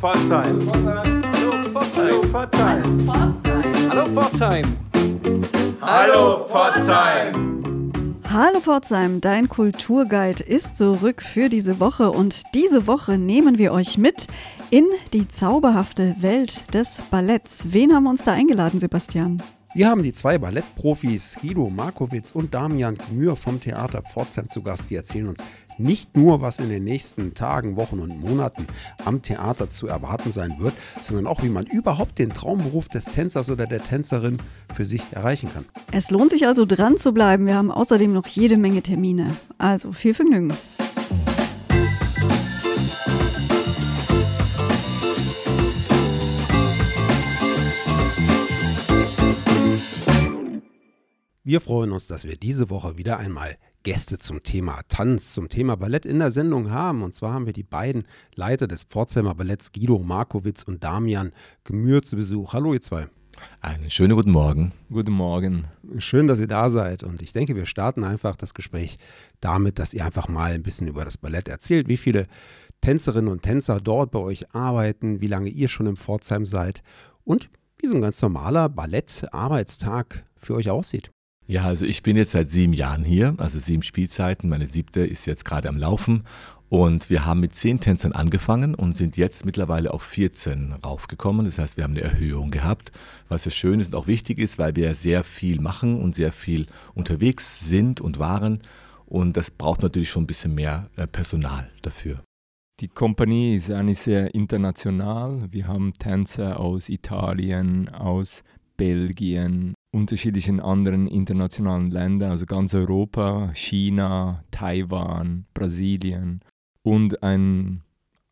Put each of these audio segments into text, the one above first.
Pforzheim. Hallo Pforzheim. Hallo Pforzheim. Hallo Pforzheim. Hallo Pforzheim, dein Kulturguide ist zurück für diese Woche und diese Woche nehmen wir euch mit in die zauberhafte Welt des Balletts. Wen haben wir uns da eingeladen, Sebastian? Wir haben die zwei Ballettprofis Guido Markowitz und Damian Gmür vom Theater Pforzheim zu Gast. Die erzählen uns nicht nur, was in den nächsten Tagen, Wochen und Monaten am Theater zu erwarten sein wird, sondern auch, wie man überhaupt den Traumberuf des Tänzers oder der Tänzerin für sich erreichen kann. Es lohnt sich also dran zu bleiben. Wir haben außerdem noch jede Menge Termine. Also viel Vergnügen. Wir freuen uns, dass wir diese Woche wieder einmal Gäste zum Thema Tanz, zum Thema Ballett in der Sendung haben. Und zwar haben wir die beiden Leiter des Pforzheimer Balletts, Guido Markowitz und Damian Gemür, zu Besuch. Hallo, ihr zwei. Einen schönen guten Morgen. Guten Morgen. Schön, dass ihr da seid. Und ich denke, wir starten einfach das Gespräch damit, dass ihr einfach mal ein bisschen über das Ballett erzählt, wie viele Tänzerinnen und Tänzer dort bei euch arbeiten, wie lange ihr schon im Pforzheim seid und wie so ein ganz normaler Ballett-Arbeitstag für euch aussieht. Ja, also ich bin jetzt seit sieben Jahren hier, also sieben Spielzeiten. Meine siebte ist jetzt gerade am Laufen. Und wir haben mit zehn Tänzern angefangen und sind jetzt mittlerweile auf 14 raufgekommen. Das heißt, wir haben eine Erhöhung gehabt, was ja schön ist und auch wichtig ist, weil wir sehr viel machen und sehr viel unterwegs sind und waren. Und das braucht natürlich schon ein bisschen mehr äh, Personal dafür. Die Kompanie ist eigentlich sehr international. Wir haben Tänzer aus Italien, aus Belgien, unterschiedlichen anderen internationalen Ländern, also ganz Europa, China, Taiwan, Brasilien. Und ein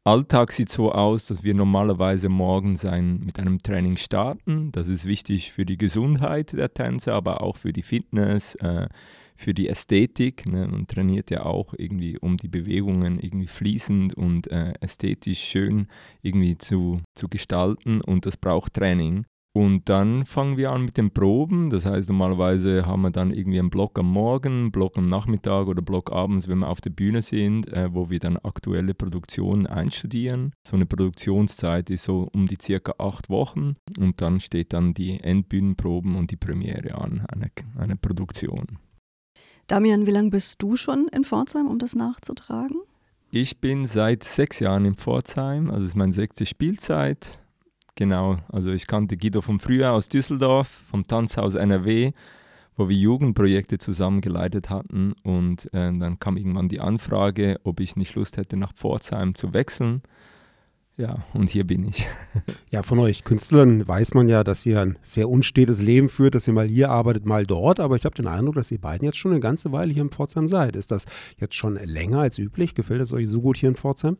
Alltag sieht so aus, dass wir normalerweise morgens ein, mit einem Training starten. Das ist wichtig für die Gesundheit der Tänzer, aber auch für die Fitness, äh, für die Ästhetik. Ne? Man trainiert ja auch irgendwie, um die Bewegungen irgendwie fließend und äh, ästhetisch schön irgendwie zu, zu gestalten und das braucht Training. Und dann fangen wir an mit den Proben. Das heißt, normalerweise haben wir dann irgendwie einen Block am Morgen, einen Block am Nachmittag oder einen Block abends, wenn wir auf der Bühne sind, äh, wo wir dann aktuelle Produktionen einstudieren. So eine Produktionszeit ist so um die circa acht Wochen. Und dann steht dann die Endbühnenproben und die Premiere an, eine, eine Produktion. Damian, wie lange bist du schon in Pforzheim, um das nachzutragen? Ich bin seit sechs Jahren in Pforzheim, also es ist meine sechste Spielzeit Genau, also ich kannte Guido vom Frühjahr aus Düsseldorf, vom Tanzhaus NRW, wo wir Jugendprojekte zusammengeleitet hatten. Und äh, dann kam irgendwann die Anfrage, ob ich nicht Lust hätte, nach Pforzheim zu wechseln. Ja, und hier bin ich. Ja, von euch Künstlern weiß man ja, dass ihr ein sehr unstetes Leben führt, dass ihr mal hier arbeitet, mal dort. Aber ich habe den Eindruck, dass ihr beiden jetzt schon eine ganze Weile hier in Pforzheim seid. Ist das jetzt schon länger als üblich? Gefällt es euch so gut hier in Pforzheim?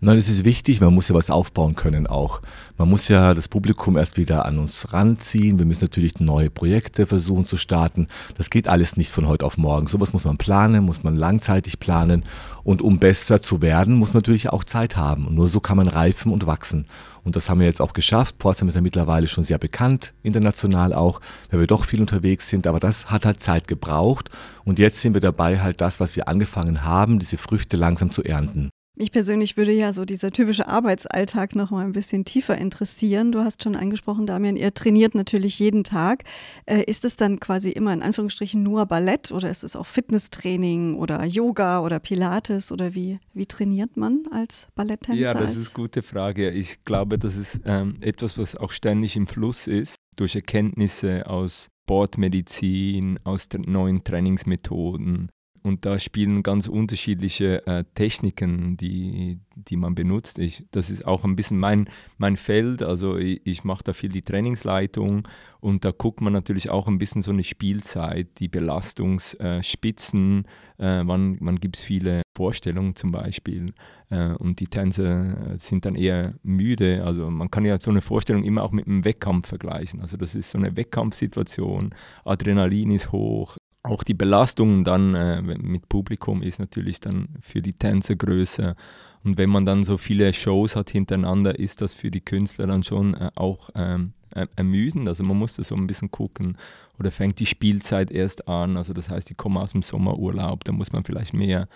Nein, es ist wichtig, man muss ja was aufbauen können auch. Man muss ja das Publikum erst wieder an uns ranziehen. Wir müssen natürlich neue Projekte versuchen zu starten. Das geht alles nicht von heute auf morgen. Sowas muss man planen, muss man langzeitig planen. Und um besser zu werden, muss man natürlich auch Zeit haben. Und nur so kann man reifen und wachsen. Und das haben wir jetzt auch geschafft. Pforzheim ist ja mittlerweile schon sehr bekannt, international auch, weil wir doch viel unterwegs sind. Aber das hat halt Zeit gebraucht. Und jetzt sind wir dabei, halt das, was wir angefangen haben, diese Früchte langsam zu ernten. Mich persönlich würde ja so dieser typische Arbeitsalltag noch mal ein bisschen tiefer interessieren. Du hast schon angesprochen, Damian, ihr trainiert natürlich jeden Tag. Äh, ist es dann quasi immer in Anführungsstrichen nur Ballett oder ist es auch Fitnesstraining oder Yoga oder Pilates oder wie, wie trainiert man als Balletttänzer? Ja, das ist eine gute Frage. Ich glaube, das ist ähm, etwas, was auch ständig im Fluss ist, durch Erkenntnisse aus Sportmedizin, aus neuen Trainingsmethoden, und da spielen ganz unterschiedliche äh, Techniken, die, die man benutzt. Ich, das ist auch ein bisschen mein, mein Feld. Also ich, ich mache da viel die Trainingsleitung und da guckt man natürlich auch ein bisschen so eine Spielzeit, die Belastungsspitzen, äh, äh, wann, wann gibt es viele Vorstellungen zum Beispiel. Äh, und die Tänzer sind dann eher müde. Also man kann ja so eine Vorstellung immer auch mit einem Wettkampf vergleichen. Also das ist so eine Wettkampfsituation, Adrenalin ist hoch, auch die Belastung dann äh, mit Publikum ist natürlich dann für die Tänzer größer. Und wenn man dann so viele Shows hat hintereinander, ist das für die Künstler dann schon äh, auch ähm, ermüdend. Also man muss da so ein bisschen gucken. Oder fängt die Spielzeit erst an. Also das heißt, die kommen aus dem Sommerurlaub, da muss man vielleicht mehr,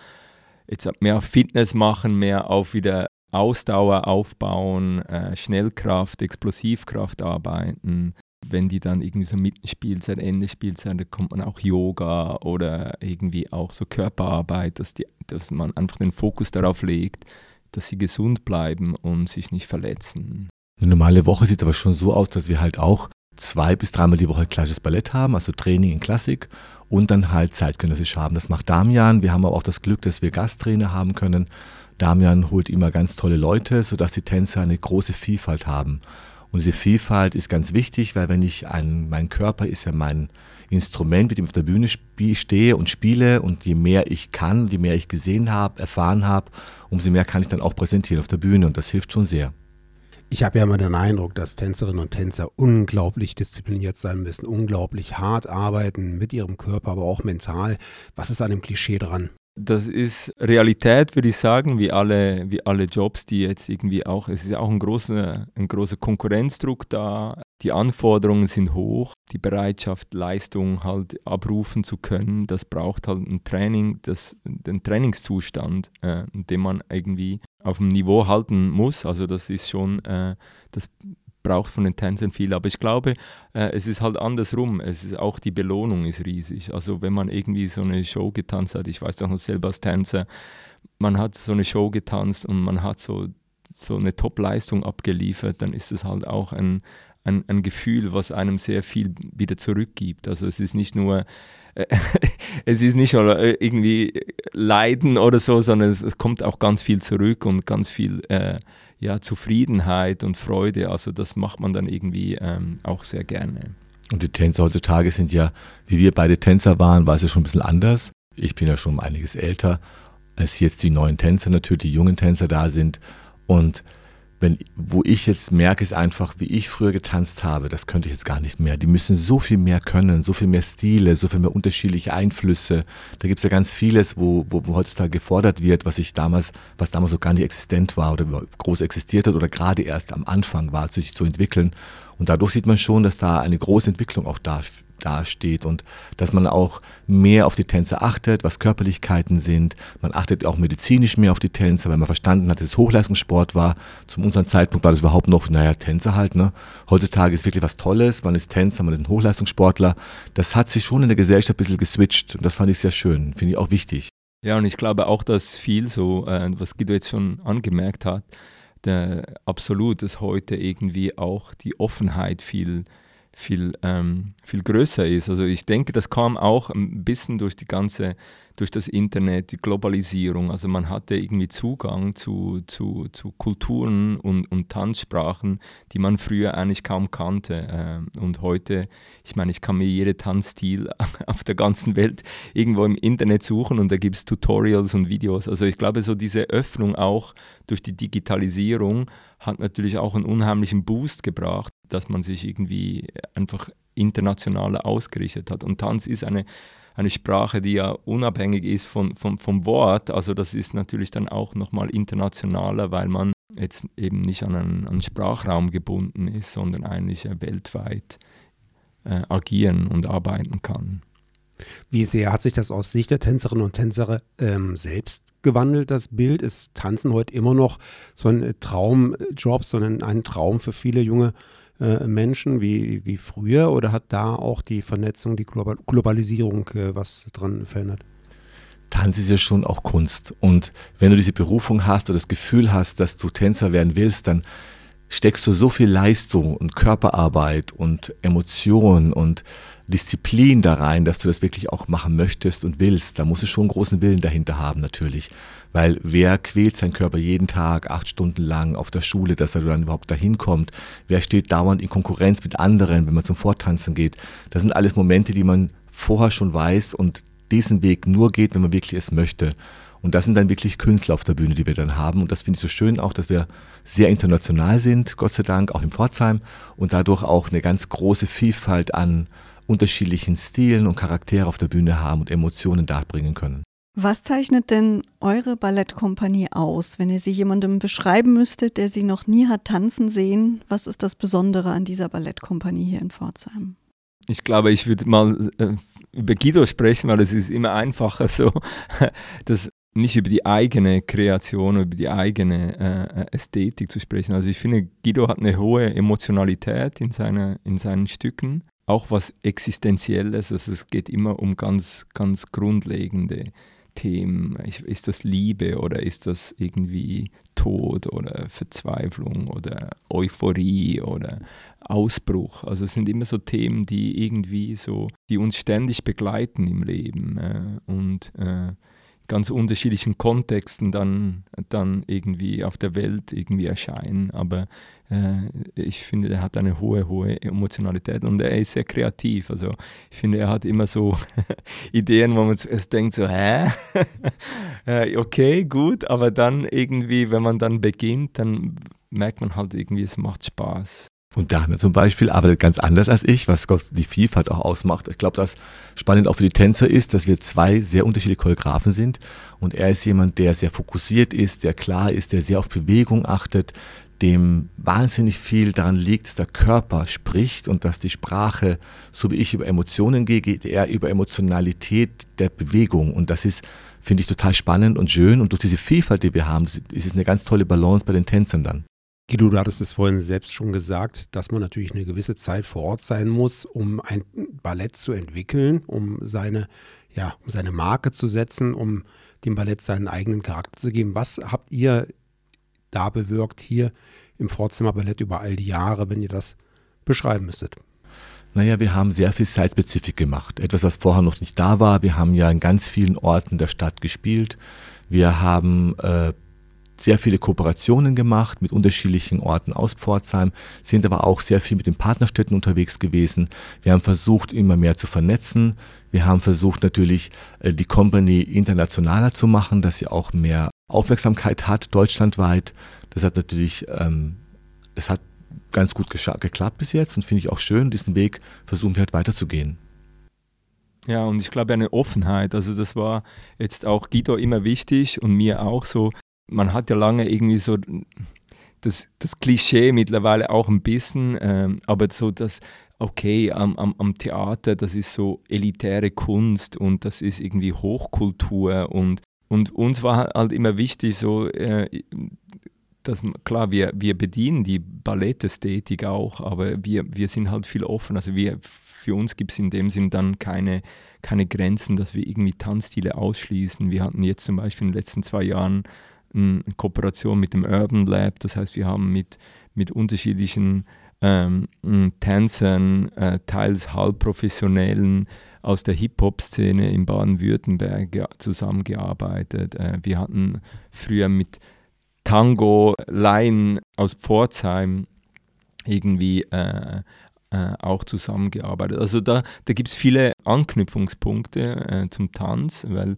jetzt mehr Fitness machen, mehr auf wieder Ausdauer aufbauen, äh, Schnellkraft, Explosivkraft arbeiten. Wenn die dann irgendwie so mitten Spielzeit, Ende Spielzeit, da kommt man auch Yoga oder irgendwie auch so Körperarbeit, dass, die, dass man einfach den Fokus darauf legt, dass sie gesund bleiben und sich nicht verletzen. Eine normale Woche sieht aber schon so aus, dass wir halt auch zwei bis dreimal die Woche klassisches Ballett haben, also Training in Klassik und dann halt zeitgenössisch haben. Das macht Damian. Wir haben aber auch das Glück, dass wir Gasttrainer haben können. Damian holt immer ganz tolle Leute, sodass die Tänzer eine große Vielfalt haben. Und diese Vielfalt ist ganz wichtig, weil wenn ich ein, mein Körper ist ja mein Instrument, mit dem ich auf der Bühne stehe und spiele und je mehr ich kann, je mehr ich gesehen habe, erfahren habe, umso mehr kann ich dann auch präsentieren auf der Bühne und das hilft schon sehr. Ich habe ja immer den Eindruck, dass Tänzerinnen und Tänzer unglaublich diszipliniert sein müssen, unglaublich hart arbeiten mit ihrem Körper, aber auch mental. Was ist an dem Klischee dran? Das ist Realität, würde ich sagen, wie alle, wie alle Jobs, die jetzt irgendwie auch, es ist ja auch ein großer, ein großer Konkurrenzdruck da. Die Anforderungen sind hoch, die Bereitschaft, Leistung halt abrufen zu können, das braucht halt ein Training, das, den Trainingszustand, äh, den man irgendwie auf dem Niveau halten muss. Also das ist schon, äh, das braucht von den Tänzern viel. Aber ich glaube, äh, es ist halt andersrum. Es ist auch die Belohnung ist riesig. Also wenn man irgendwie so eine Show getanzt hat, ich weiß auch noch selber als Tänzer, man hat so eine Show getanzt und man hat so, so eine Top-Leistung abgeliefert, dann ist es halt auch ein, ein, ein Gefühl, was einem sehr viel wieder zurückgibt. Also es ist nicht nur es ist nicht nur äh, irgendwie Leiden oder so, sondern es kommt auch ganz viel zurück und ganz viel äh, ja, Zufriedenheit und Freude. Also das macht man dann irgendwie ähm, auch sehr gerne. Und die Tänzer heutzutage sind ja, wie wir beide Tänzer waren, war es ja schon ein bisschen anders. Ich bin ja schon einiges älter, als jetzt die neuen Tänzer natürlich, die jungen Tänzer da sind. Und wenn, wo ich jetzt merke, ist einfach, wie ich früher getanzt habe, das könnte ich jetzt gar nicht mehr. Die müssen so viel mehr können, so viel mehr Stile, so viel mehr unterschiedliche Einflüsse. Da gibt es ja ganz vieles, wo, wo, wo, heutzutage gefordert wird, was ich damals, was damals so gar nicht existent war oder groß existiert hat oder gerade erst am Anfang war, sich zu entwickeln. Und dadurch sieht man schon, dass da eine große Entwicklung auch da dasteht und dass man auch mehr auf die Tänzer achtet, was Körperlichkeiten sind. Man achtet auch medizinisch mehr auf die Tänzer, weil man verstanden hat, dass es Hochleistungssport war. Zu unserem Zeitpunkt war das überhaupt noch, naja, Tänzer halt. Ne? Heutzutage ist wirklich was Tolles. Man ist Tänzer, man ist ein Hochleistungssportler. Das hat sich schon in der Gesellschaft ein bisschen geswitcht und das fand ich sehr schön. Finde ich auch wichtig. Ja, und ich glaube auch, dass viel so, äh, was Guido jetzt schon angemerkt hat, der, absolut, dass heute irgendwie auch die Offenheit viel viel, ähm, viel größer ist. Also ich denke, das kam auch ein bisschen durch die ganze, durch das Internet, die Globalisierung. Also man hatte irgendwie Zugang zu, zu, zu Kulturen und, und Tanzsprachen, die man früher eigentlich kaum kannte. Ähm, und heute, ich meine, ich kann mir jeden Tanzstil auf der ganzen Welt irgendwo im Internet suchen und da gibt es Tutorials und Videos. Also ich glaube, so diese Öffnung auch durch die Digitalisierung hat natürlich auch einen unheimlichen Boost gebracht, dass man sich irgendwie einfach international ausgerichtet hat. Und Tanz ist eine, eine Sprache, die ja unabhängig ist von, von, vom Wort. Also das ist natürlich dann auch nochmal internationaler, weil man jetzt eben nicht an einen, an Sprachraum gebunden ist, sondern eigentlich weltweit äh, agieren und arbeiten kann. Wie sehr hat sich das aus Sicht der Tänzerinnen und Tänzer ähm, selbst gewandelt, das Bild? Ist Tanzen heute immer noch so ein äh, Traumjob, sondern ein Traum für viele junge äh, Menschen wie, wie früher? Oder hat da auch die Vernetzung, die Global Globalisierung äh, was dran verändert? Tanz ist ja schon auch Kunst. Und wenn du diese Berufung hast oder das Gefühl hast, dass du Tänzer werden willst, dann steckst du so viel Leistung und Körperarbeit und Emotion und Disziplin da rein, dass du das wirklich auch machen möchtest und willst. Da musst du schon großen Willen dahinter haben natürlich. Weil wer quält seinen Körper jeden Tag acht Stunden lang auf der Schule, dass er dann überhaupt dahin kommt? Wer steht dauernd in Konkurrenz mit anderen, wenn man zum Vortanzen geht? Das sind alles Momente, die man vorher schon weiß und diesen Weg nur geht, wenn man wirklich es möchte. Und das sind dann wirklich Künstler auf der Bühne, die wir dann haben. Und das finde ich so schön auch, dass wir sehr international sind, Gott sei Dank, auch in Pforzheim und dadurch auch eine ganz große Vielfalt an unterschiedlichen Stilen und Charaktere auf der Bühne haben und Emotionen darbringen können. Was zeichnet denn eure Ballettkompanie aus, wenn ihr sie jemandem beschreiben müsstet, der sie noch nie hat tanzen sehen? Was ist das Besondere an dieser Ballettkompanie hier in Pforzheim? Ich glaube, ich würde mal äh, über Guido sprechen, weil es ist immer einfacher so. Das nicht über die eigene Kreation, über die eigene äh, Ästhetik zu sprechen. Also ich finde, Guido hat eine hohe Emotionalität in, seine, in seinen Stücken, auch was Existenzielles. Also es geht immer um ganz, ganz grundlegende Themen. Ist das Liebe oder ist das irgendwie Tod oder Verzweiflung oder Euphorie oder Ausbruch? Also es sind immer so Themen, die irgendwie so, die uns ständig begleiten im Leben. Äh, und äh, ganz unterschiedlichen Kontexten dann, dann irgendwie auf der Welt irgendwie erscheinen. Aber äh, ich finde, er hat eine hohe, hohe Emotionalität und er ist sehr kreativ. Also ich finde, er hat immer so Ideen, wo man es denkt, so, hä? Äh, okay, gut, aber dann irgendwie, wenn man dann beginnt, dann merkt man halt irgendwie, es macht Spaß. Und Damian zum Beispiel arbeitet ganz anders als ich, was die Vielfalt auch ausmacht. Ich glaube, das spannend auch für die Tänzer ist, dass wir zwei sehr unterschiedliche Choreografen sind. Und er ist jemand, der sehr fokussiert ist, der klar ist, der sehr auf Bewegung achtet, dem wahnsinnig viel daran liegt, dass der Körper spricht und dass die Sprache, so wie ich über Emotionen gehe, geht er über Emotionalität der Bewegung. Und das ist, finde ich, total spannend und schön. Und durch diese Vielfalt, die wir haben, ist es eine ganz tolle Balance bei den Tänzern dann. Guido, du hattest es vorhin selbst schon gesagt, dass man natürlich eine gewisse Zeit vor Ort sein muss, um ein Ballett zu entwickeln, um seine, ja, um seine Marke zu setzen, um dem Ballett seinen eigenen Charakter zu geben. Was habt ihr da bewirkt hier im Pforzimmer Ballett über all die Jahre, wenn ihr das beschreiben müsstet? Naja, wir haben sehr viel Site-Spezifik gemacht. Etwas, was vorher noch nicht da war. Wir haben ja in ganz vielen Orten der Stadt gespielt. Wir haben äh, sehr viele Kooperationen gemacht mit unterschiedlichen Orten aus Pforzheim, sind aber auch sehr viel mit den Partnerstädten unterwegs gewesen. Wir haben versucht, immer mehr zu vernetzen. Wir haben versucht, natürlich äh, die Company internationaler zu machen, dass sie auch mehr Aufmerksamkeit hat, deutschlandweit. Das hat natürlich, ähm, das hat ganz gut geklappt bis jetzt und finde ich auch schön. Diesen Weg versuchen wir halt weiterzugehen. Ja, und ich glaube, eine Offenheit, also das war jetzt auch Guido immer wichtig und mir auch so, man hat ja lange irgendwie so das, das Klischee mittlerweile auch ein bisschen, ähm, aber so das, okay, am, am, am Theater, das ist so elitäre Kunst und das ist irgendwie Hochkultur und, und uns war halt immer wichtig, so, äh, dass, klar, wir, wir bedienen die Ballettästhetik auch, aber wir, wir sind halt viel offen. Also wir, für uns gibt es in dem Sinn dann keine, keine Grenzen, dass wir irgendwie Tanzstile ausschließen. Wir hatten jetzt zum Beispiel in den letzten zwei Jahren in Kooperation mit dem Urban Lab. Das heißt, wir haben mit, mit unterschiedlichen ähm, Tänzern, äh, teils halbprofessionellen aus der Hip-Hop-Szene in Baden-Württemberg ja, zusammengearbeitet. Äh, wir hatten früher mit Tango-Laien aus Pforzheim irgendwie äh, äh, auch zusammengearbeitet. Also da, da gibt es viele Anknüpfungspunkte äh, zum Tanz, weil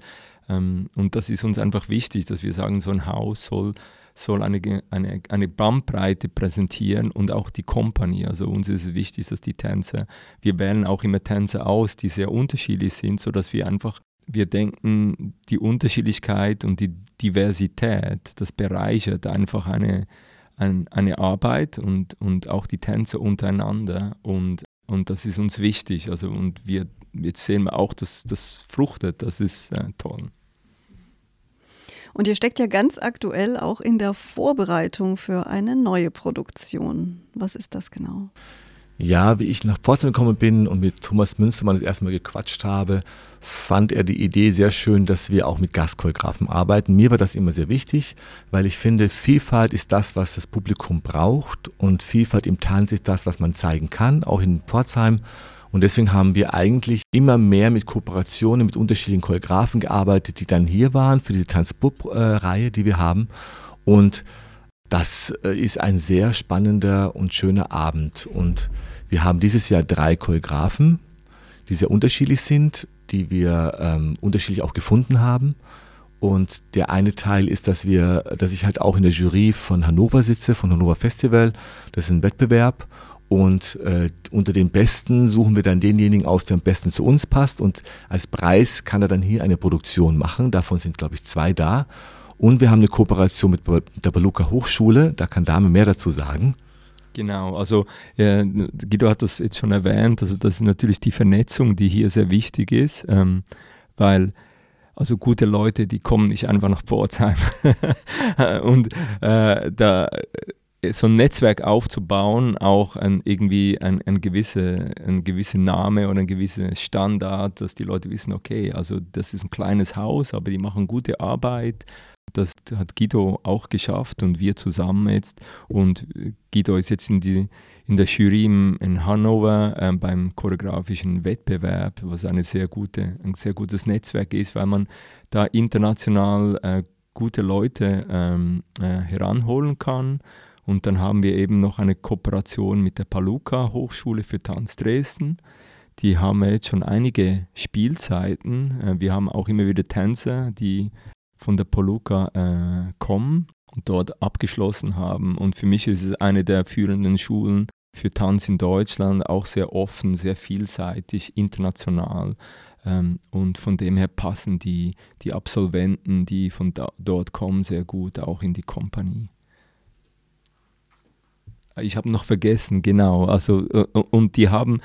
ähm, und das ist uns einfach wichtig, dass wir sagen, so ein Haus soll, soll eine, eine, eine Bandbreite präsentieren und auch die Kompanie. Also uns ist es wichtig, dass die Tänzer, wir wählen auch immer Tänzer aus, die sehr unterschiedlich sind, sodass wir einfach, wir denken, die Unterschiedlichkeit und die Diversität, das bereichert einfach eine, ein, eine Arbeit und, und auch die Tänzer untereinander. Und, und das ist uns wichtig. Also, und wir jetzt sehen wir auch, dass das fruchtet. Das ist äh, toll. Und ihr steckt ja ganz aktuell auch in der Vorbereitung für eine neue Produktion. Was ist das genau? Ja, wie ich nach Pforzheim gekommen bin und mit Thomas Münstermann das erste Mal gequatscht habe, fand er die Idee sehr schön, dass wir auch mit Gastchoreografen arbeiten. Mir war das immer sehr wichtig, weil ich finde, Vielfalt ist das, was das Publikum braucht und Vielfalt im Tanz ist das, was man zeigen kann, auch in Pforzheim. Und deswegen haben wir eigentlich immer mehr mit Kooperationen mit unterschiedlichen Choreografen gearbeitet, die dann hier waren für diese Tanzbub-Reihe, die wir haben. Und das äh, ist ein sehr spannender und schöner Abend. Und wir haben dieses Jahr drei Choreografen, die sehr unterschiedlich sind, die wir ähm, unterschiedlich auch gefunden haben. Und der eine Teil ist, dass wir, dass ich halt auch in der Jury von Hannover sitze, von Hannover Festival. Das ist ein Wettbewerb. Und äh, unter den Besten suchen wir dann denjenigen aus, der am besten zu uns passt. Und als Preis kann er dann hier eine Produktion machen. Davon sind, glaube ich, zwei da. Und wir haben eine Kooperation mit der Baluka Hochschule. Da kann Dame mehr dazu sagen. Genau, also äh, Guido hat das jetzt schon erwähnt. Also das ist natürlich die Vernetzung, die hier sehr wichtig ist, ähm, weil also gute Leute, die kommen nicht einfach nach Pforzheim. und äh, da so ein Netzwerk aufzubauen, auch ein, irgendwie ein, ein, gewisse, ein gewisser Name oder ein gewisser Standard, dass die Leute wissen, okay, also das ist ein kleines Haus, aber die machen gute Arbeit. Das hat Guido auch geschafft und wir zusammen jetzt. Und Guido ist jetzt in, die, in der Jury in Hannover äh, beim choreografischen Wettbewerb, was eine sehr gute, ein sehr gutes Netzwerk ist, weil man da international äh, gute Leute ähm, äh, heranholen kann und dann haben wir eben noch eine Kooperation mit der Paluca Hochschule für Tanz Dresden. Die haben jetzt schon einige Spielzeiten. Äh, wir haben auch immer wieder Tänzer, die von der Paluca äh, kommen und dort abgeschlossen haben. Und für mich ist es eine der führenden Schulen für Tanz in Deutschland, auch sehr offen, sehr vielseitig, international. Ähm, und von dem her passen die, die Absolventen, die von dort kommen, sehr gut auch in die Kompanie. Ich habe noch vergessen, genau. Also, äh, und die haben,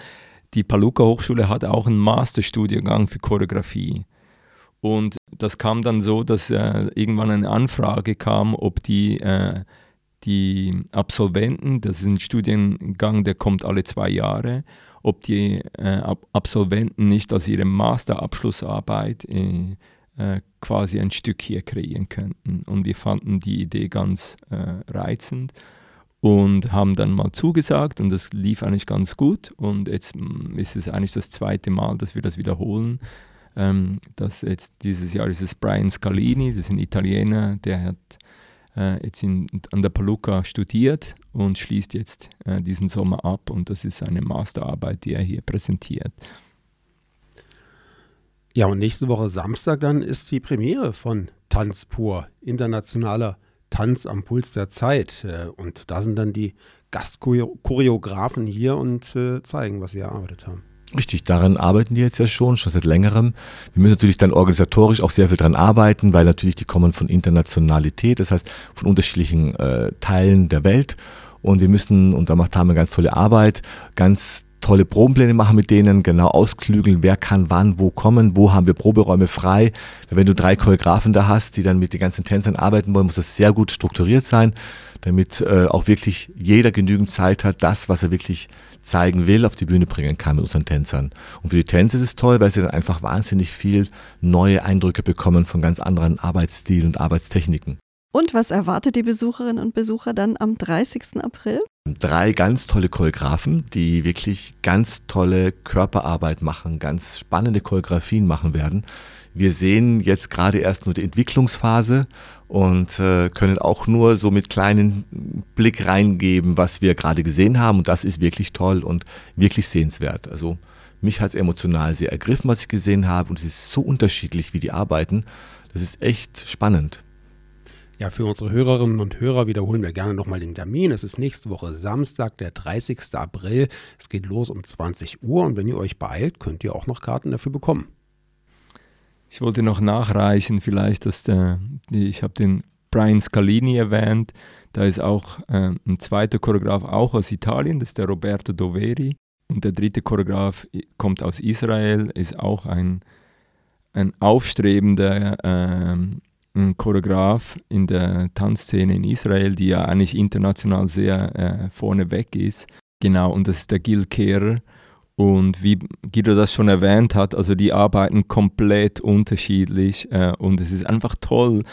die Paluca Hochschule hat auch einen Masterstudiengang für Choreografie. Und das kam dann so, dass äh, irgendwann eine Anfrage kam, ob die, äh, die Absolventen, das ist ein Studiengang, der kommt alle zwei Jahre, ob die äh, Absolventen nicht aus ihrer Masterabschlussarbeit äh, äh, quasi ein Stück hier kreieren könnten. Und wir fanden die Idee ganz reizend und haben dann mal zugesagt und das lief eigentlich ganz gut und jetzt mm, ist es eigentlich das zweite Mal, dass wir das wiederholen. Ähm, das jetzt dieses Jahr ist es Brian Scalini, das ist ein Italiener, der hat äh, jetzt in, an der Paluca studiert und schließt jetzt äh, diesen Sommer ab und das ist eine Masterarbeit, die er hier präsentiert. Ja, und nächste Woche Samstag dann ist die Premiere von Tanz pur, internationaler Tanz am Puls der Zeit. Äh, und da sind dann die Gastchoreografen hier und äh, zeigen, was sie erarbeitet haben. Richtig, daran arbeiten die jetzt ja schon, schon seit längerem. Wir müssen natürlich dann organisatorisch auch sehr viel daran arbeiten, weil natürlich die kommen von Internationalität, das heißt von unterschiedlichen äh, Teilen der Welt. Und wir müssen, und da macht Tame ganz tolle Arbeit, ganz tolle Probenpläne machen mit denen, genau ausklügeln, wer kann wann, wo kommen, wo haben wir Proberäume frei. Wenn du drei Choreografen da hast, die dann mit den ganzen Tänzern arbeiten wollen, muss das sehr gut strukturiert sein, damit äh, auch wirklich jeder genügend Zeit hat, das, was er wirklich zeigen will, auf die Bühne bringen kann mit unseren Tänzern. Und für die Tänzer ist es toll, weil sie dann einfach wahnsinnig viel neue Eindrücke bekommen von ganz anderen Arbeitsstilen und Arbeitstechniken. Und was erwartet die Besucherinnen und Besucher dann am 30. April? Drei ganz tolle Choreografen, die wirklich ganz tolle Körperarbeit machen, ganz spannende Choreografien machen werden. Wir sehen jetzt gerade erst nur die Entwicklungsphase und äh, können auch nur so mit kleinen Blick reingeben, was wir gerade gesehen haben. Und das ist wirklich toll und wirklich sehenswert. Also mich hat es emotional sehr ergriffen, was ich gesehen habe. Und es ist so unterschiedlich, wie die arbeiten. Das ist echt spannend. Ja, für unsere Hörerinnen und Hörer wiederholen wir gerne nochmal den Termin. Es ist nächste Woche Samstag, der 30. April. Es geht los um 20 Uhr und wenn ihr euch beeilt, könnt ihr auch noch Karten dafür bekommen. Ich wollte noch nachreichen, vielleicht, dass der, ich habe den Brian Scalini erwähnt. Da ist auch äh, ein zweiter Choreograf auch aus Italien, das ist der Roberto Doveri. Und der dritte Choreograf kommt aus Israel, ist auch ein, ein aufstrebender äh, ein Choreograf in der Tanzszene in Israel, die ja eigentlich international sehr äh, vorne weg ist. Genau, und das ist der Gil Kehrer. Und wie Guido das schon erwähnt hat, also die arbeiten komplett unterschiedlich äh, und es ist einfach toll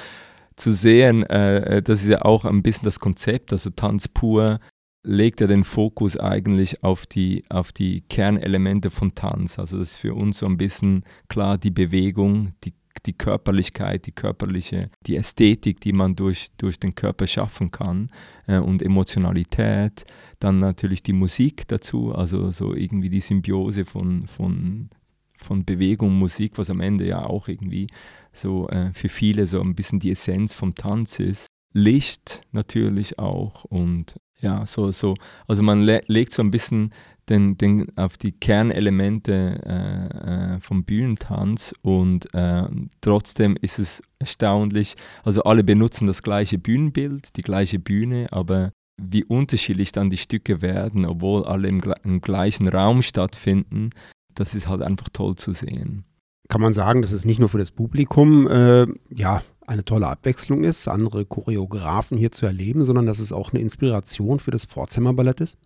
zu sehen, äh, das ist ja auch ein bisschen das Konzept, also Tanz pur legt ja den Fokus eigentlich auf die, auf die Kernelemente von Tanz. Also das ist für uns so ein bisschen klar die Bewegung, die die Körperlichkeit, die körperliche, die Ästhetik, die man durch, durch den Körper schaffen kann äh, und Emotionalität. Dann natürlich die Musik dazu, also so irgendwie die Symbiose von, von, von Bewegung, Musik, was am Ende ja auch irgendwie so äh, für viele so ein bisschen die Essenz vom Tanz ist. Licht natürlich auch und ja, so, so, also man le legt so ein bisschen den, den, auf die Kernelemente äh, äh, vom Bühnentanz und äh, trotzdem ist es erstaunlich, also alle benutzen das gleiche Bühnenbild, die gleiche Bühne, aber wie unterschiedlich dann die Stücke werden, obwohl alle im, im gleichen Raum stattfinden, das ist halt einfach toll zu sehen. kann man sagen, dass es nicht nur für das Publikum äh, ja eine tolle Abwechslung ist, andere Choreografen hier zu erleben, sondern dass es auch eine Inspiration für das Pforzheimer Ballett ist?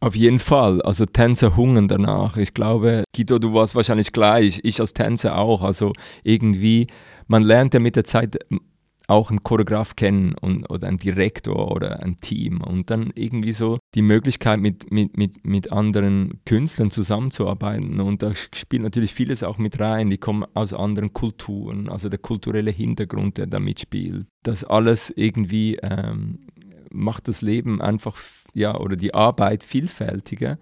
Auf jeden Fall. Also Tänzer hungern danach. Ich glaube, Guido, du warst wahrscheinlich gleich. Ich als Tänzer auch. Also irgendwie, man lernt ja mit der Zeit auch einen Choreograf kennen und, oder einen Direktor oder ein Team und dann irgendwie so die Möglichkeit mit, mit, mit, mit anderen Künstlern zusammenzuarbeiten und da spielt natürlich vieles auch mit rein, die kommen aus anderen Kulturen, also der kulturelle Hintergrund, der da mitspielt. Das alles irgendwie ähm, macht das Leben einfach, ja, oder die Arbeit vielfältiger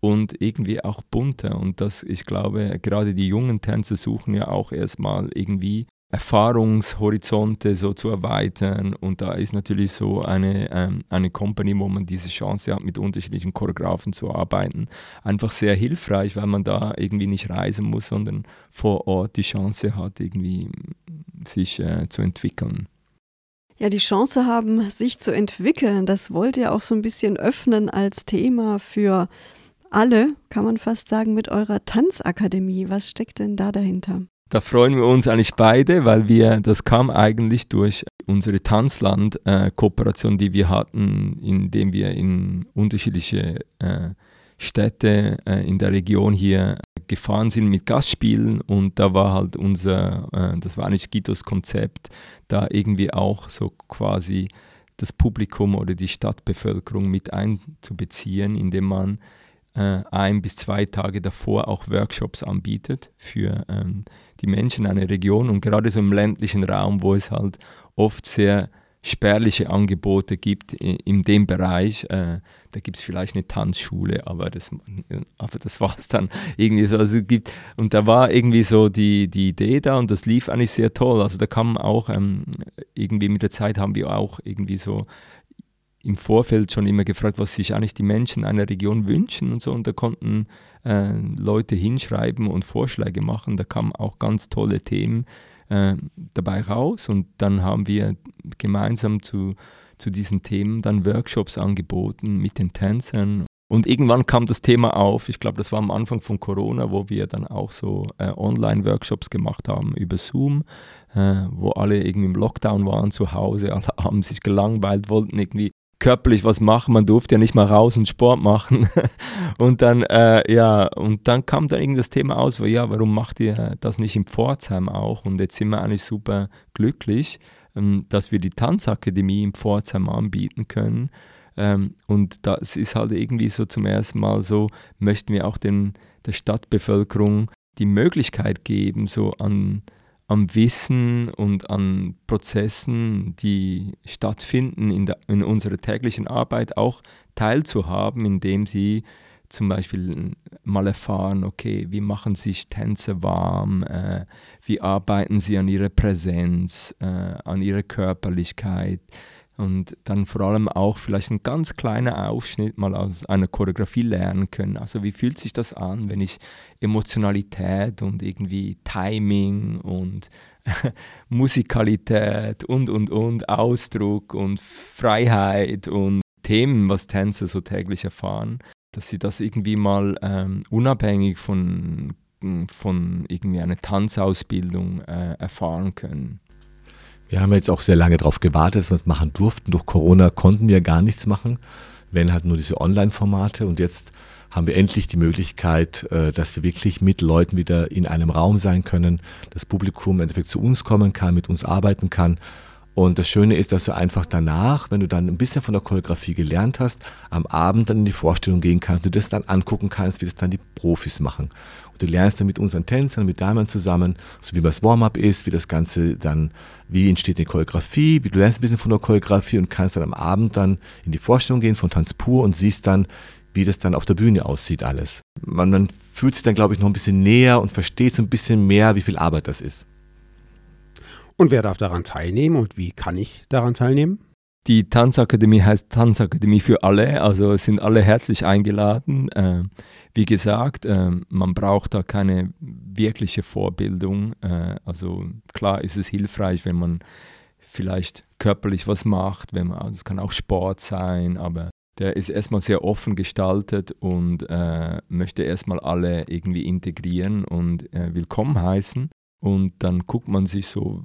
und irgendwie auch bunter. Und das, ich glaube, gerade die jungen Tänzer suchen ja auch erstmal irgendwie Erfahrungshorizonte so zu erweitern. Und da ist natürlich so eine, ähm, eine Company, wo man diese Chance hat, mit unterschiedlichen Choreografen zu arbeiten, einfach sehr hilfreich, weil man da irgendwie nicht reisen muss, sondern vor Ort die Chance hat, irgendwie sich äh, zu entwickeln. Ja, die Chance haben, sich zu entwickeln, das wollt ihr auch so ein bisschen öffnen als Thema für alle, kann man fast sagen, mit eurer Tanzakademie. Was steckt denn da dahinter? Da freuen wir uns eigentlich beide, weil wir, das kam eigentlich durch unsere Tanzland-Kooperation, die wir hatten, indem wir in unterschiedliche äh, Städte äh, in der Region hier gefahren sind mit Gastspielen und da war halt unser, äh, das war eigentlich Gitos Konzept, da irgendwie auch so quasi das Publikum oder die Stadtbevölkerung mit einzubeziehen, indem man äh, ein bis zwei Tage davor auch Workshops anbietet für ähm, die Menschen einer Region und gerade so im ländlichen Raum, wo es halt oft sehr spärliche Angebote gibt in, in dem Bereich. Äh, da gibt es vielleicht eine Tanzschule, aber das, aber das war es dann irgendwie so. Also gibt, und da war irgendwie so die, die Idee da und das lief eigentlich sehr toll. Also da kam auch ähm, irgendwie mit der Zeit haben wir auch irgendwie so im Vorfeld schon immer gefragt, was sich eigentlich die Menschen einer Region wünschen und so. Und da konnten äh, Leute hinschreiben und Vorschläge machen. Da kamen auch ganz tolle Themen äh, dabei raus. Und dann haben wir gemeinsam zu, zu diesen Themen dann Workshops angeboten mit den Tänzern. Und irgendwann kam das Thema auf, ich glaube, das war am Anfang von Corona, wo wir dann auch so äh, Online-Workshops gemacht haben über Zoom, äh, wo alle irgendwie im Lockdown waren zu Hause, alle haben sich gelangweilt, wollten irgendwie körperlich was machen. Man durfte ja nicht mal raus und Sport machen. und dann, äh, ja, und dann kam dann irgendwie das Thema aus, wo, ja, warum macht ihr das nicht in Pforzheim auch? Und jetzt sind wir eigentlich super glücklich, ähm, dass wir die Tanzakademie in Pforzheim anbieten können. Ähm, und das ist halt irgendwie so zum ersten Mal so, möchten wir auch den, der Stadtbevölkerung die Möglichkeit geben, so an am Wissen und an Prozessen, die stattfinden in, der, in unserer täglichen Arbeit, auch teilzuhaben, indem sie zum Beispiel mal erfahren, okay, wie machen sich Tänze warm, äh, wie arbeiten sie an ihrer Präsenz, äh, an ihrer Körperlichkeit, und dann vor allem auch vielleicht ein ganz kleiner Ausschnitt mal aus einer Choreografie lernen können. Also wie fühlt sich das an, wenn ich Emotionalität und irgendwie Timing und Musikalität und, und, und, Ausdruck und Freiheit und Themen, was Tänzer so täglich erfahren, dass sie das irgendwie mal ähm, unabhängig von, von irgendwie einer Tanzausbildung äh, erfahren können. Wir haben jetzt auch sehr lange darauf gewartet, dass wir es machen durften. Durch Corona konnten wir gar nichts machen, wenn halt nur diese Online-Formate. Und jetzt haben wir endlich die Möglichkeit, äh, dass wir wirklich mit Leuten wieder in einem Raum sein können, das Publikum im Endeffekt zu uns kommen kann, mit uns arbeiten kann. Und das Schöne ist, dass du einfach danach, wenn du dann ein bisschen von der Choreografie gelernt hast, am Abend dann in die Vorstellung gehen kannst, du das dann angucken kannst, wie das dann die Profis machen. Du lernst dann mit unseren Tänzern, mit Diamond zusammen, so wie das Warm-up ist, wie das Ganze dann, wie entsteht eine Choreografie, wie du lernst ein bisschen von der Choreografie und kannst dann am Abend dann in die Vorstellung gehen von Tanz pur und siehst dann, wie das dann auf der Bühne aussieht alles. Man, man fühlt sich dann, glaube ich, noch ein bisschen näher und versteht so ein bisschen mehr, wie viel Arbeit das ist. Und wer darf daran teilnehmen und wie kann ich daran teilnehmen? Die Tanzakademie heißt Tanzakademie für alle, also sind alle herzlich eingeladen. Äh, wie gesagt, äh, man braucht da keine wirkliche Vorbildung. Äh, also klar ist es hilfreich, wenn man vielleicht körperlich was macht, wenn man, also es kann auch Sport sein, aber der ist erstmal sehr offen gestaltet und äh, möchte erstmal alle irgendwie integrieren und äh, willkommen heißen. Und dann guckt man sich so,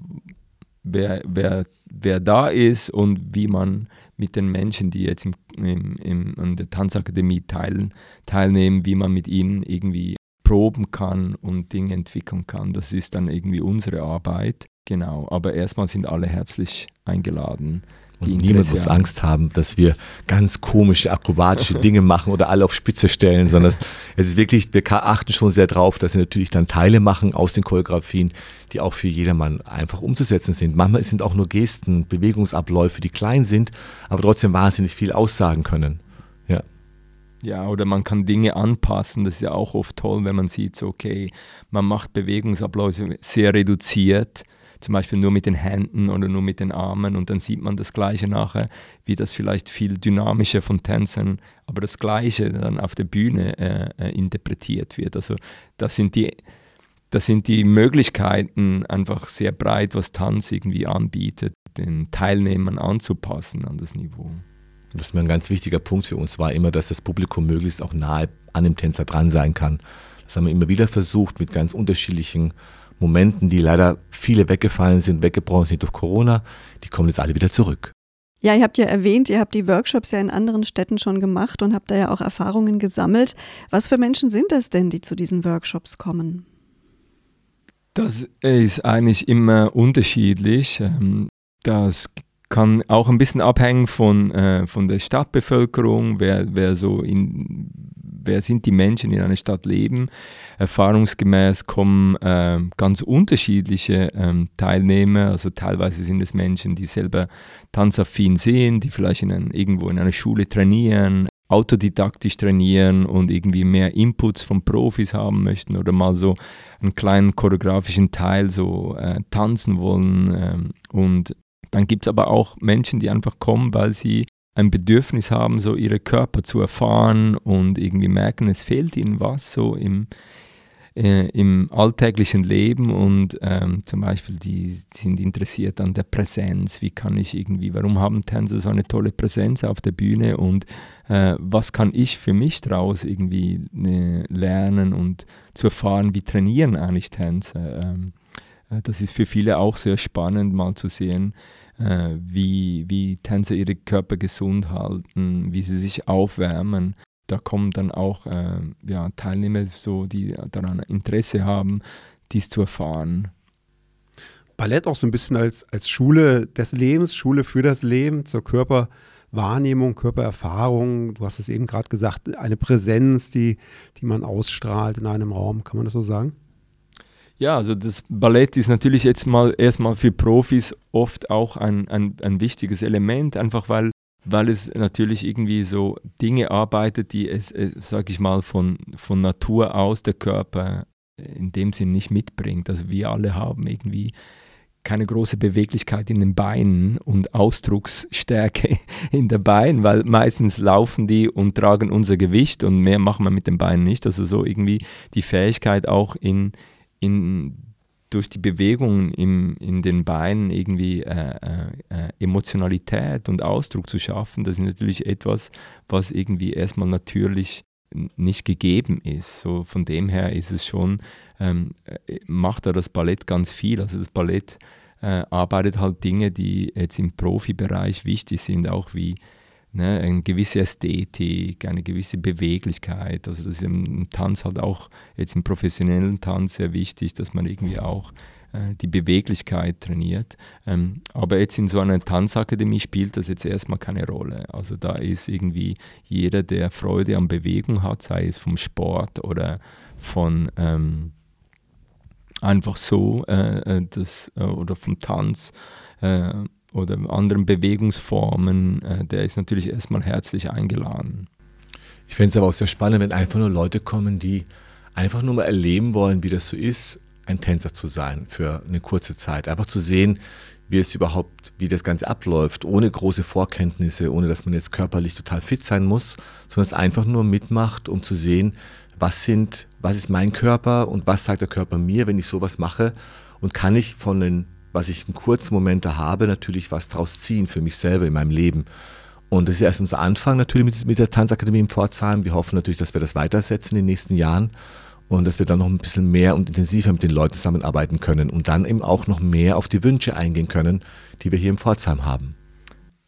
wer, wer, wer da ist und wie man mit den Menschen, die jetzt im, im, im, an der Tanzakademie teil, teilnehmen, wie man mit ihnen irgendwie proben kann und Dinge entwickeln kann. Das ist dann irgendwie unsere Arbeit. Genau, aber erstmal sind alle herzlich eingeladen. Und niemand muss Angst haben, dass wir ganz komische, akrobatische Dinge machen oder alle auf Spitze stellen, sondern es ist wirklich, wir achten schon sehr drauf, dass wir natürlich dann Teile machen aus den Choreografien, die auch für jedermann einfach umzusetzen sind. Manchmal sind auch nur Gesten, Bewegungsabläufe, die klein sind, aber trotzdem wahnsinnig viel aussagen können. Ja. Ja, oder man kann Dinge anpassen. Das ist ja auch oft toll, wenn man sieht, so, okay, man macht Bewegungsabläufe sehr reduziert zum Beispiel nur mit den Händen oder nur mit den Armen und dann sieht man das Gleiche nachher, wie das vielleicht viel dynamischer von Tänzern, aber das Gleiche dann auf der Bühne äh, äh, interpretiert wird. Also das sind die das sind die Möglichkeiten einfach sehr breit, was Tanz irgendwie anbietet, den Teilnehmern anzupassen an das Niveau. Das ist mir ein ganz wichtiger Punkt für uns war immer, dass das Publikum möglichst auch nahe an dem Tänzer dran sein kann. Das haben wir immer wieder versucht mit ganz unterschiedlichen Momenten, die leider viele weggefallen sind, weggebrochen sind durch Corona, die kommen jetzt alle wieder zurück. Ja, ihr habt ja erwähnt, ihr habt die Workshops ja in anderen Städten schon gemacht und habt da ja auch Erfahrungen gesammelt. Was für Menschen sind das denn, die zu diesen Workshops kommen? Das ist eigentlich immer unterschiedlich. Ähm, das kann auch ein bisschen abhängen von, äh, von der Stadtbevölkerung, wer, wer so in wer sind die Menschen, die in einer Stadt leben. Erfahrungsgemäß kommen äh, ganz unterschiedliche ähm, Teilnehmer, also teilweise sind es Menschen, die selber tanzaffin sind, die vielleicht in ein, irgendwo in einer Schule trainieren, autodidaktisch trainieren und irgendwie mehr Inputs von Profis haben möchten oder mal so einen kleinen choreografischen Teil so äh, tanzen wollen. Ähm, und dann gibt es aber auch Menschen, die einfach kommen, weil sie ein Bedürfnis haben, so ihre Körper zu erfahren und irgendwie merken, es fehlt ihnen was so im, äh, im alltäglichen Leben und ähm, zum Beispiel die sind interessiert an der Präsenz, wie kann ich irgendwie, warum haben Tänzer so eine tolle Präsenz auf der Bühne und äh, was kann ich für mich daraus irgendwie äh, lernen und zu erfahren, wie trainieren eigentlich Tänzer. Ähm, äh, das ist für viele auch sehr spannend mal zu sehen, äh, wie, wie Tänzer ihre Körper gesund halten, wie sie sich aufwärmen. Da kommen dann auch äh, ja, Teilnehmer, so, die daran Interesse haben, dies zu erfahren. Ballett auch so ein bisschen als, als Schule des Lebens, Schule für das Leben, zur Körperwahrnehmung, Körpererfahrung. Du hast es eben gerade gesagt, eine Präsenz, die, die man ausstrahlt in einem Raum. Kann man das so sagen? Ja, also das Ballett ist natürlich jetzt mal erstmal für Profis oft auch ein, ein, ein wichtiges Element, einfach weil, weil es natürlich irgendwie so Dinge arbeitet, die es, äh, sag ich mal, von, von Natur aus der Körper in dem Sinn nicht mitbringt. Also wir alle haben irgendwie keine große Beweglichkeit in den Beinen und Ausdrucksstärke in der Beinen, weil meistens laufen die und tragen unser Gewicht und mehr machen wir mit den Beinen nicht. Also so irgendwie die Fähigkeit auch in, in, durch die Bewegungen in den Beinen irgendwie äh, äh, äh, Emotionalität und Ausdruck zu schaffen, das ist natürlich etwas, was irgendwie erstmal natürlich nicht gegeben ist. So von dem her ist es schon, ähm, äh, macht da das Ballett ganz viel. Also das Ballett äh, arbeitet halt Dinge, die jetzt im Profibereich wichtig sind, auch wie ne, eine gewisse Ästhetik, eine gewisse Beweglichkeit. Also das ist im Tanz halt auch jetzt im professionellen Tanz sehr wichtig, dass man irgendwie auch äh, die Beweglichkeit trainiert. Ähm, aber jetzt in so einer Tanzakademie spielt das jetzt erstmal keine Rolle. Also da ist irgendwie jeder, der Freude an Bewegung hat, sei es vom Sport oder von ähm, einfach so äh, äh das, äh, oder vom Tanz äh, oder anderen Bewegungsformen, äh, der ist natürlich erstmal herzlich eingeladen. Ich finde es aber auch sehr spannend, wenn einfach nur Leute kommen, die einfach nur mal erleben wollen, wie das so ist, ein Tänzer zu sein für eine kurze Zeit. Einfach zu sehen, wie es überhaupt, wie das Ganze abläuft, ohne große Vorkenntnisse, ohne dass man jetzt körperlich total fit sein muss, sondern es einfach nur mitmacht, um zu sehen, was sind, was ist mein Körper und was sagt der Körper mir, wenn ich sowas mache und kann ich von den was ich in kurzen Momenten habe, natürlich was draus ziehen für mich selber in meinem Leben. Und das ist erst unser Anfang natürlich mit, der Tanzakademie in Pforzheim. Wir hoffen natürlich, dass wir das weitersetzen in den nächsten Jahren und dass wir dann noch ein bisschen mehr und intensiver mit den Leuten zusammenarbeiten können und dann eben auch noch mehr auf die Wünsche eingehen können, die wir hier in Pforzheim haben.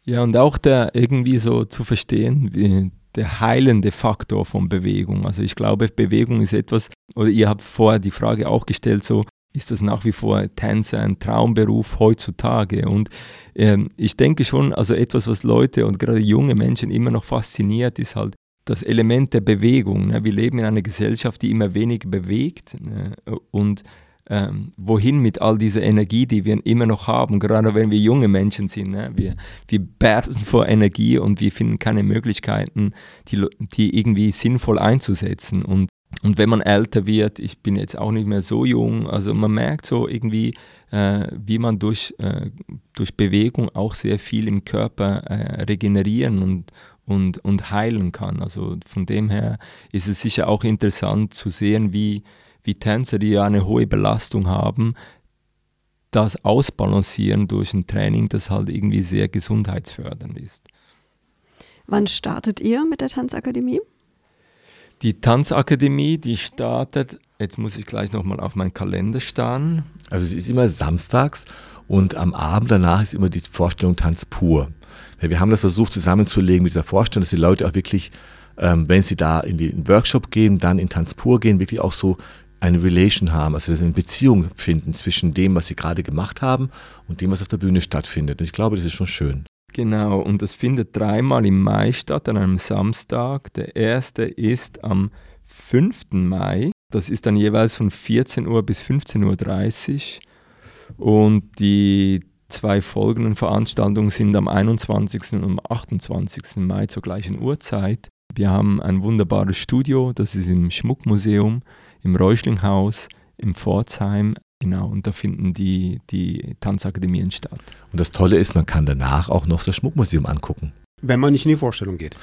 Ja, und auch der irgendwie so zu verstehen, wie der heilende Faktor von Bewegung. Also ich glaube, Bewegung ist etwas, oder ihr habt vorher die Frage auch gestellt, so ist das nach wie vor Tänzer ein Traumberuf heutzutage? Und ähm, ich denke schon, also etwas, was Leute und gerade junge Menschen immer noch fasziniert, ist halt das Element der Bewegung. Ne? Wir leben in einer Gesellschaft, die immer weniger bewegt ne? und ähm, wohin mit all dieser Energie, die wir immer noch haben, gerade wenn wir junge Menschen sind. Ne? Wir, wir bersten vor Energie und wir finden keine Möglichkeiten, die, die irgendwie sinnvoll einzusetzen. Und, und wenn man älter wird, ich bin jetzt auch nicht mehr so jung, also man merkt so irgendwie, äh, wie man durch, äh, durch Bewegung auch sehr viel im Körper äh, regenerieren und, und, und heilen kann. Also von dem her ist es sicher auch interessant zu sehen, wie, wie Tänzer, die ja eine hohe Belastung haben, das ausbalancieren durch ein Training, das halt irgendwie sehr gesundheitsfördernd ist. Wann startet ihr mit der Tanzakademie? Die Tanzakademie, die startet, jetzt muss ich gleich nochmal auf meinen Kalender starren. Also es ist immer samstags und am Abend danach ist immer die Vorstellung Tanz pur. Wir haben das versucht zusammenzulegen mit dieser Vorstellung, dass die Leute auch wirklich, ähm, wenn sie da in den Workshop gehen, dann in Tanz pur gehen, wirklich auch so eine Relation haben, also eine Beziehung finden zwischen dem, was sie gerade gemacht haben und dem, was auf der Bühne stattfindet. Und ich glaube, das ist schon schön. Genau, und das findet dreimal im Mai statt, an einem Samstag. Der erste ist am 5. Mai. Das ist dann jeweils von 14 Uhr bis 15.30 Uhr. Und die zwei folgenden Veranstaltungen sind am 21. und am 28. Mai zur gleichen Uhrzeit. Wir haben ein wunderbares Studio, das ist im Schmuckmuseum im Reuschlinghaus, im Pforzheim. Genau, und da finden die, die Tanzakademien statt. Und das Tolle ist, man kann danach auch noch das Schmuckmuseum angucken. Wenn man nicht in die Vorstellung geht.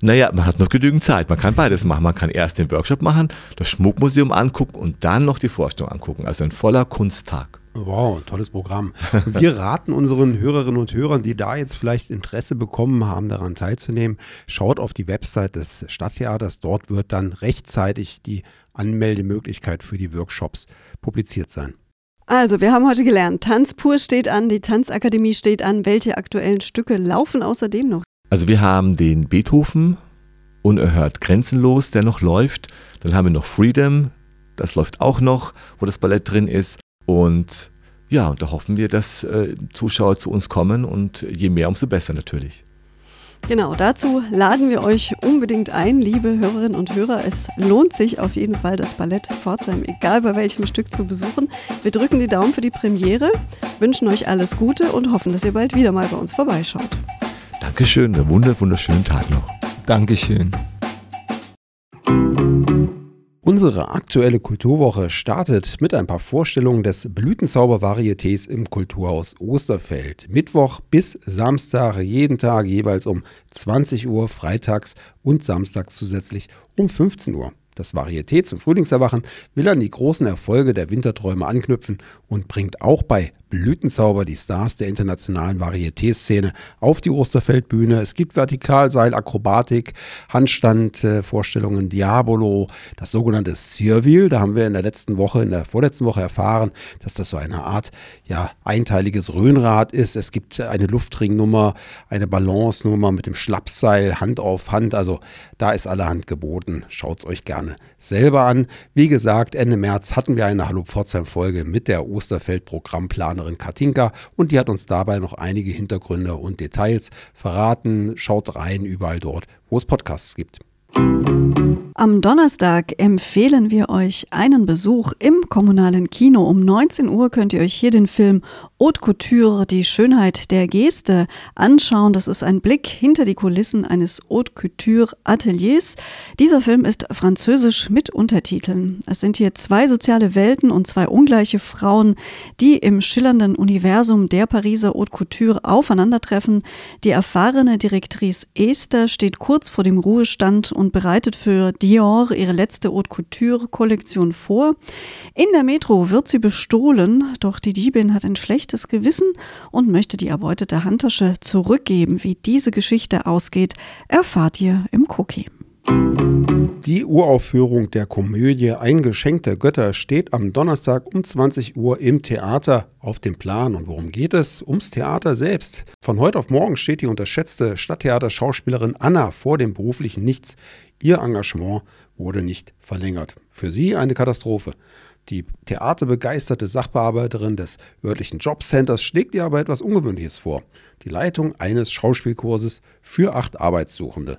Naja, man hat noch genügend Zeit. Man kann beides machen. Man kann erst den Workshop machen, das Schmuckmuseum angucken und dann noch die Vorstellung angucken. Also ein voller Kunsttag. Wow, tolles Programm. Wir raten unseren Hörerinnen und Hörern, die da jetzt vielleicht Interesse bekommen haben, daran teilzunehmen, schaut auf die Website des Stadttheaters. Dort wird dann rechtzeitig die Anmeldemöglichkeit für die Workshops publiziert sein. Also, wir haben heute gelernt, Tanzpur steht an, die Tanzakademie steht an. Welche aktuellen Stücke laufen außerdem noch? Also, wir haben den Beethoven, Unerhört Grenzenlos, der noch läuft. Dann haben wir noch Freedom, das läuft auch noch, wo das Ballett drin ist. Und ja, und da hoffen wir, dass äh, Zuschauer zu uns kommen und je mehr, umso besser natürlich. Genau, dazu laden wir euch unbedingt ein, liebe Hörerinnen und Hörer. Es lohnt sich auf jeden Fall, das Ballett Pforzheim, egal bei welchem Stück, zu besuchen. Wir drücken die Daumen für die Premiere, wünschen euch alles Gute und hoffen, dass ihr bald wieder mal bei uns vorbeischaut. Dankeschön, einen wunderschönen Tag noch. Dankeschön. Unsere aktuelle Kulturwoche startet mit ein paar Vorstellungen des Blütenzauber-Varietés im Kulturhaus Osterfeld. Mittwoch bis Samstag, jeden Tag jeweils um 20 Uhr, freitags und samstags zusätzlich um 15 Uhr. Das Varieté zum Frühlingserwachen will an die großen Erfolge der Winterträume anknüpfen und bringt auch bei Blütenzauber die Stars der internationalen Varieté-Szene auf die Osterfeldbühne. Es gibt Vertikalseil, Akrobatik, Handstandvorstellungen, Diabolo, das sogenannte Cirwheel. Da haben wir in der letzten Woche, in der vorletzten Woche erfahren, dass das so eine Art ja, einteiliges Röhnrad ist. Es gibt eine Luftringnummer, eine Balance-Nummer mit dem Schlappseil, Hand auf Hand. Also da ist allerhand geboten. Schaut es euch gerne selber an. Wie gesagt, Ende März hatten wir eine Hallo Pforzheim-Folge mit der Osterfeld-Programmplanerin Katinka und die hat uns dabei noch einige Hintergründe und Details verraten. Schaut rein überall dort, wo es Podcasts gibt. Am Donnerstag empfehlen wir euch einen Besuch im kommunalen Kino. Um 19 Uhr könnt ihr euch hier den Film Haute Couture, die Schönheit der Geste anschauen. Das ist ein Blick hinter die Kulissen eines Haute Couture Ateliers. Dieser Film ist französisch mit Untertiteln. Es sind hier zwei soziale Welten und zwei ungleiche Frauen, die im schillernden Universum der Pariser Haute Couture aufeinandertreffen. Die erfahrene Direktrice Esther steht kurz vor dem Ruhestand und bereitet für Dior ihre letzte Haute Couture Kollektion vor. In der Metro wird sie bestohlen, doch die Diebin hat ein schlechtes Gewissen und möchte die erbeutete Handtasche zurückgeben. Wie diese Geschichte ausgeht, erfahrt ihr im Cookie. Die Uraufführung der Komödie Ein Geschenk der Götter steht am Donnerstag um 20 Uhr im Theater auf dem Plan. Und worum geht es? Ums Theater selbst. Von heute auf morgen steht die unterschätzte Stadttheaterschauspielerin Anna vor dem beruflichen Nichts. Ihr Engagement wurde nicht verlängert. Für sie eine Katastrophe. Die theaterbegeisterte Sachbearbeiterin des örtlichen Jobcenters schlägt ihr aber etwas Ungewöhnliches vor. Die Leitung eines Schauspielkurses für acht Arbeitssuchende.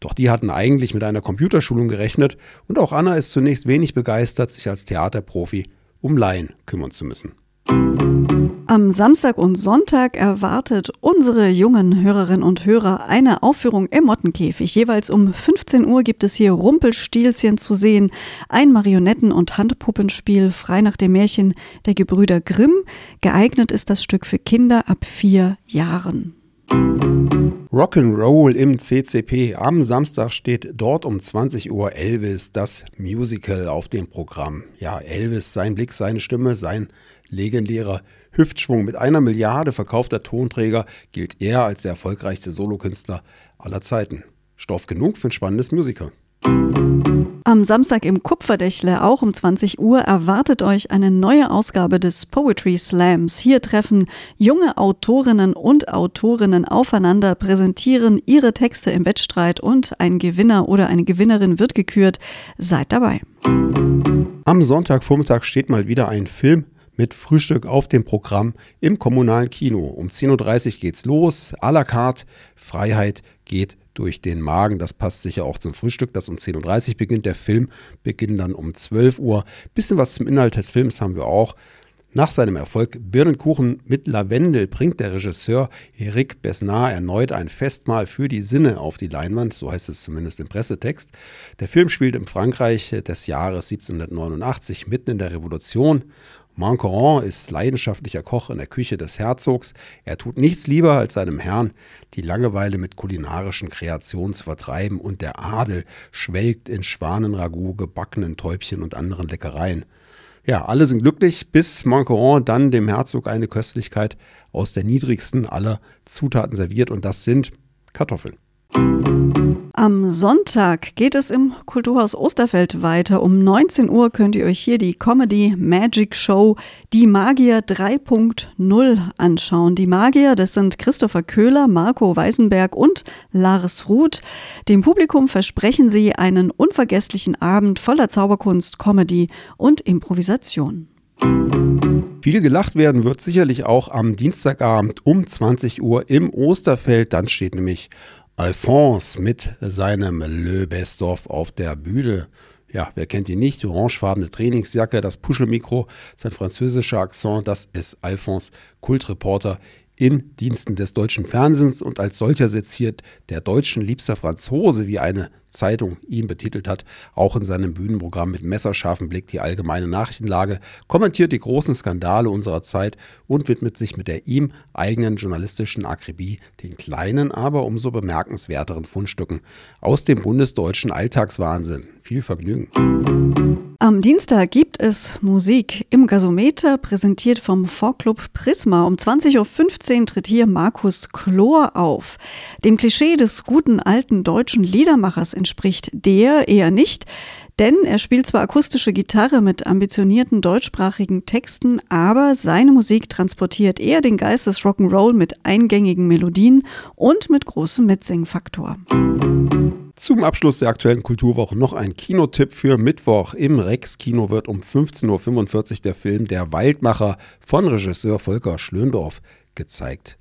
Doch die hatten eigentlich mit einer Computerschulung gerechnet und auch Anna ist zunächst wenig begeistert, sich als Theaterprofi um Laien kümmern zu müssen. Am Samstag und Sonntag erwartet unsere jungen Hörerinnen und Hörer eine Aufführung im Mottenkäfig. Jeweils um 15 Uhr gibt es hier Rumpelstilzchen zu sehen, ein Marionetten- und Handpuppenspiel frei nach dem Märchen der Gebrüder Grimm. Geeignet ist das Stück für Kinder ab vier Jahren. Rock'n'Roll im CCP. Am Samstag steht dort um 20 Uhr Elvis, das Musical auf dem Programm. Ja, Elvis, sein Blick, seine Stimme, sein legendärer Hüftschwung. Mit einer Milliarde verkaufter Tonträger gilt er als der erfolgreichste Solokünstler aller Zeiten. Stoff genug für ein spannendes Musical. Am Samstag im Kupferdächle, auch um 20 Uhr, erwartet euch eine neue Ausgabe des Poetry Slams. Hier treffen junge Autorinnen und Autorinnen aufeinander, präsentieren ihre Texte im Wettstreit und ein Gewinner oder eine Gewinnerin wird gekürt. Seid dabei. Am Sonntagvormittag steht mal wieder ein Film mit Frühstück auf dem Programm im kommunalen Kino. Um 10.30 Uhr geht's los. À la carte. Freiheit geht durch den Magen. Das passt sicher auch zum Frühstück, das um 10.30 Uhr beginnt. Der Film beginnt dann um 12 Uhr. Bisschen was zum Inhalt des Films haben wir auch. Nach seinem Erfolg Birnenkuchen mit Lavendel bringt der Regisseur Eric Besnard erneut ein Festmahl für die Sinne auf die Leinwand, so heißt es zumindest im Pressetext. Der Film spielt im Frankreich des Jahres 1789 mitten in der Revolution Mancoran ist leidenschaftlicher Koch in der Küche des Herzogs. Er tut nichts lieber, als seinem Herrn die Langeweile mit kulinarischen Kreationen zu vertreiben und der Adel schwelgt in Schwanenragout, gebackenen Täubchen und anderen Leckereien. Ja, alle sind glücklich, bis Mancoran dann dem Herzog eine Köstlichkeit aus der niedrigsten aller Zutaten serviert und das sind Kartoffeln. Am Sonntag geht es im Kulturhaus Osterfeld weiter. Um 19 Uhr könnt ihr euch hier die Comedy Magic Show Die Magier 3.0 anschauen. Die Magier, das sind Christopher Köhler, Marco Weisenberg und Lars Ruth. Dem Publikum versprechen sie einen unvergesslichen Abend voller Zauberkunst, Comedy und Improvisation. Viel gelacht werden wird sicherlich auch am Dienstagabend um 20 Uhr im Osterfeld. Dann steht nämlich Alphonse mit seinem Le Best-of auf der Bühne. Ja, wer kennt ihn nicht? Die orangefarbene Trainingsjacke, das Puschelmikro, sein französischer Akzent, das ist Alphonse, Kultreporter in Diensten des deutschen Fernsehens und als solcher seziert der deutschen liebster Franzose, wie eine Zeitung ihn betitelt hat, auch in seinem Bühnenprogramm mit messerscharfem Blick die allgemeine Nachrichtenlage, kommentiert die großen Skandale unserer Zeit und widmet sich mit der ihm eigenen journalistischen Akribie den kleinen, aber umso bemerkenswerteren Fundstücken aus dem bundesdeutschen Alltagswahnsinn. Viel Vergnügen. Am Dienstag gibt es Musik im Gasometer, präsentiert vom Vorclub Prisma. Um 20.15 Uhr tritt hier Markus Chlor auf. Dem Klischee des guten alten deutschen Liedermachers entspricht der eher nicht, denn er spielt zwar akustische Gitarre mit ambitionierten deutschsprachigen Texten, aber seine Musik transportiert eher den Geist des Rock'n'Roll mit eingängigen Melodien und mit großem Mitsingfaktor. Zum Abschluss der aktuellen Kulturwoche noch ein Kinotipp für Mittwoch. Im Rex-Kino wird um 15.45 Uhr der Film Der Waldmacher von Regisseur Volker Schlöndorff gezeigt.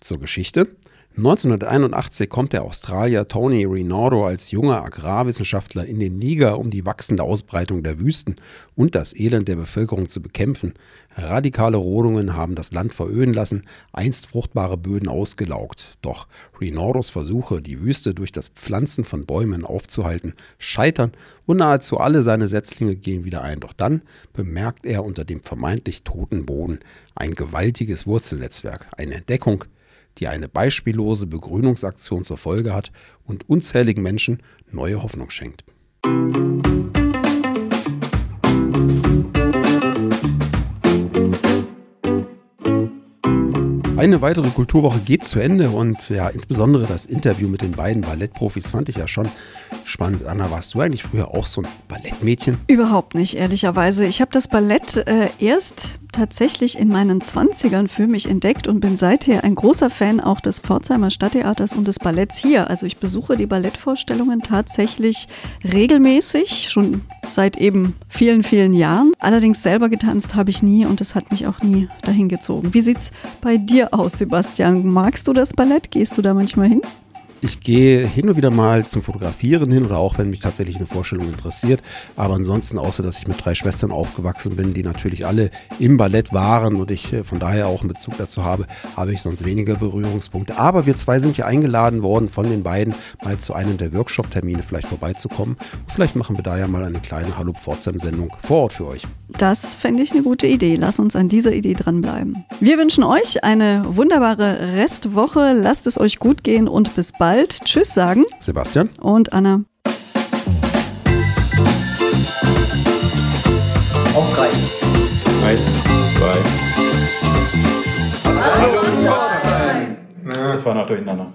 Zur Geschichte. 1981 kommt der Australier Tony Rinaldo als junger Agrarwissenschaftler in den Niger, um die wachsende Ausbreitung der Wüsten und das Elend der Bevölkerung zu bekämpfen. Radikale Rodungen haben das Land veröden lassen, einst fruchtbare Böden ausgelaugt. Doch Rinaldos Versuche, die Wüste durch das Pflanzen von Bäumen aufzuhalten, scheitern und nahezu alle seine Setzlinge gehen wieder ein. Doch dann bemerkt er unter dem vermeintlich toten Boden ein gewaltiges Wurzelnetzwerk, eine Entdeckung, die eine beispiellose Begrünungsaktion zur Folge hat und unzähligen Menschen neue Hoffnung schenkt. Eine weitere Kulturwoche geht zu Ende und ja, insbesondere das Interview mit den beiden Ballettprofis fand ich ja schon spannend. Anna, warst du eigentlich früher auch so ein Ballettmädchen? Überhaupt nicht, ehrlicherweise. Ich habe das Ballett äh, erst tatsächlich in meinen 20ern für mich entdeckt und bin seither ein großer Fan auch des Pforzheimer Stadttheaters und des Balletts hier. Also ich besuche die Ballettvorstellungen tatsächlich regelmäßig, schon seit eben vielen, vielen Jahren. Allerdings selber getanzt habe ich nie und es hat mich auch nie dahin gezogen. Wie sieht's bei dir aus, Sebastian? Magst du das Ballett? Gehst du da manchmal hin? Ich gehe hin und wieder mal zum Fotografieren hin oder auch wenn mich tatsächlich eine Vorstellung interessiert. Aber ansonsten, außer dass ich mit drei Schwestern aufgewachsen bin, die natürlich alle im Ballett waren und ich äh, von daher auch einen Bezug dazu habe, habe ich sonst weniger Berührungspunkte. Aber wir zwei sind ja eingeladen worden von den beiden, mal zu einem der Workshop-Termine vielleicht vorbeizukommen. Vielleicht machen wir da ja mal eine kleine Hallo Pforzheim-Sendung vor Ort für euch. Das fände ich eine gute Idee. Lass uns an dieser Idee dranbleiben. Wir wünschen euch eine wunderbare Restwoche. Lasst es euch gut gehen und bis bald bald Tschüss sagen. Sebastian. Und Anna. Auf drei. Eins, zwei. Hallo, Hallo Pforzheim. Das war noch durcheinander.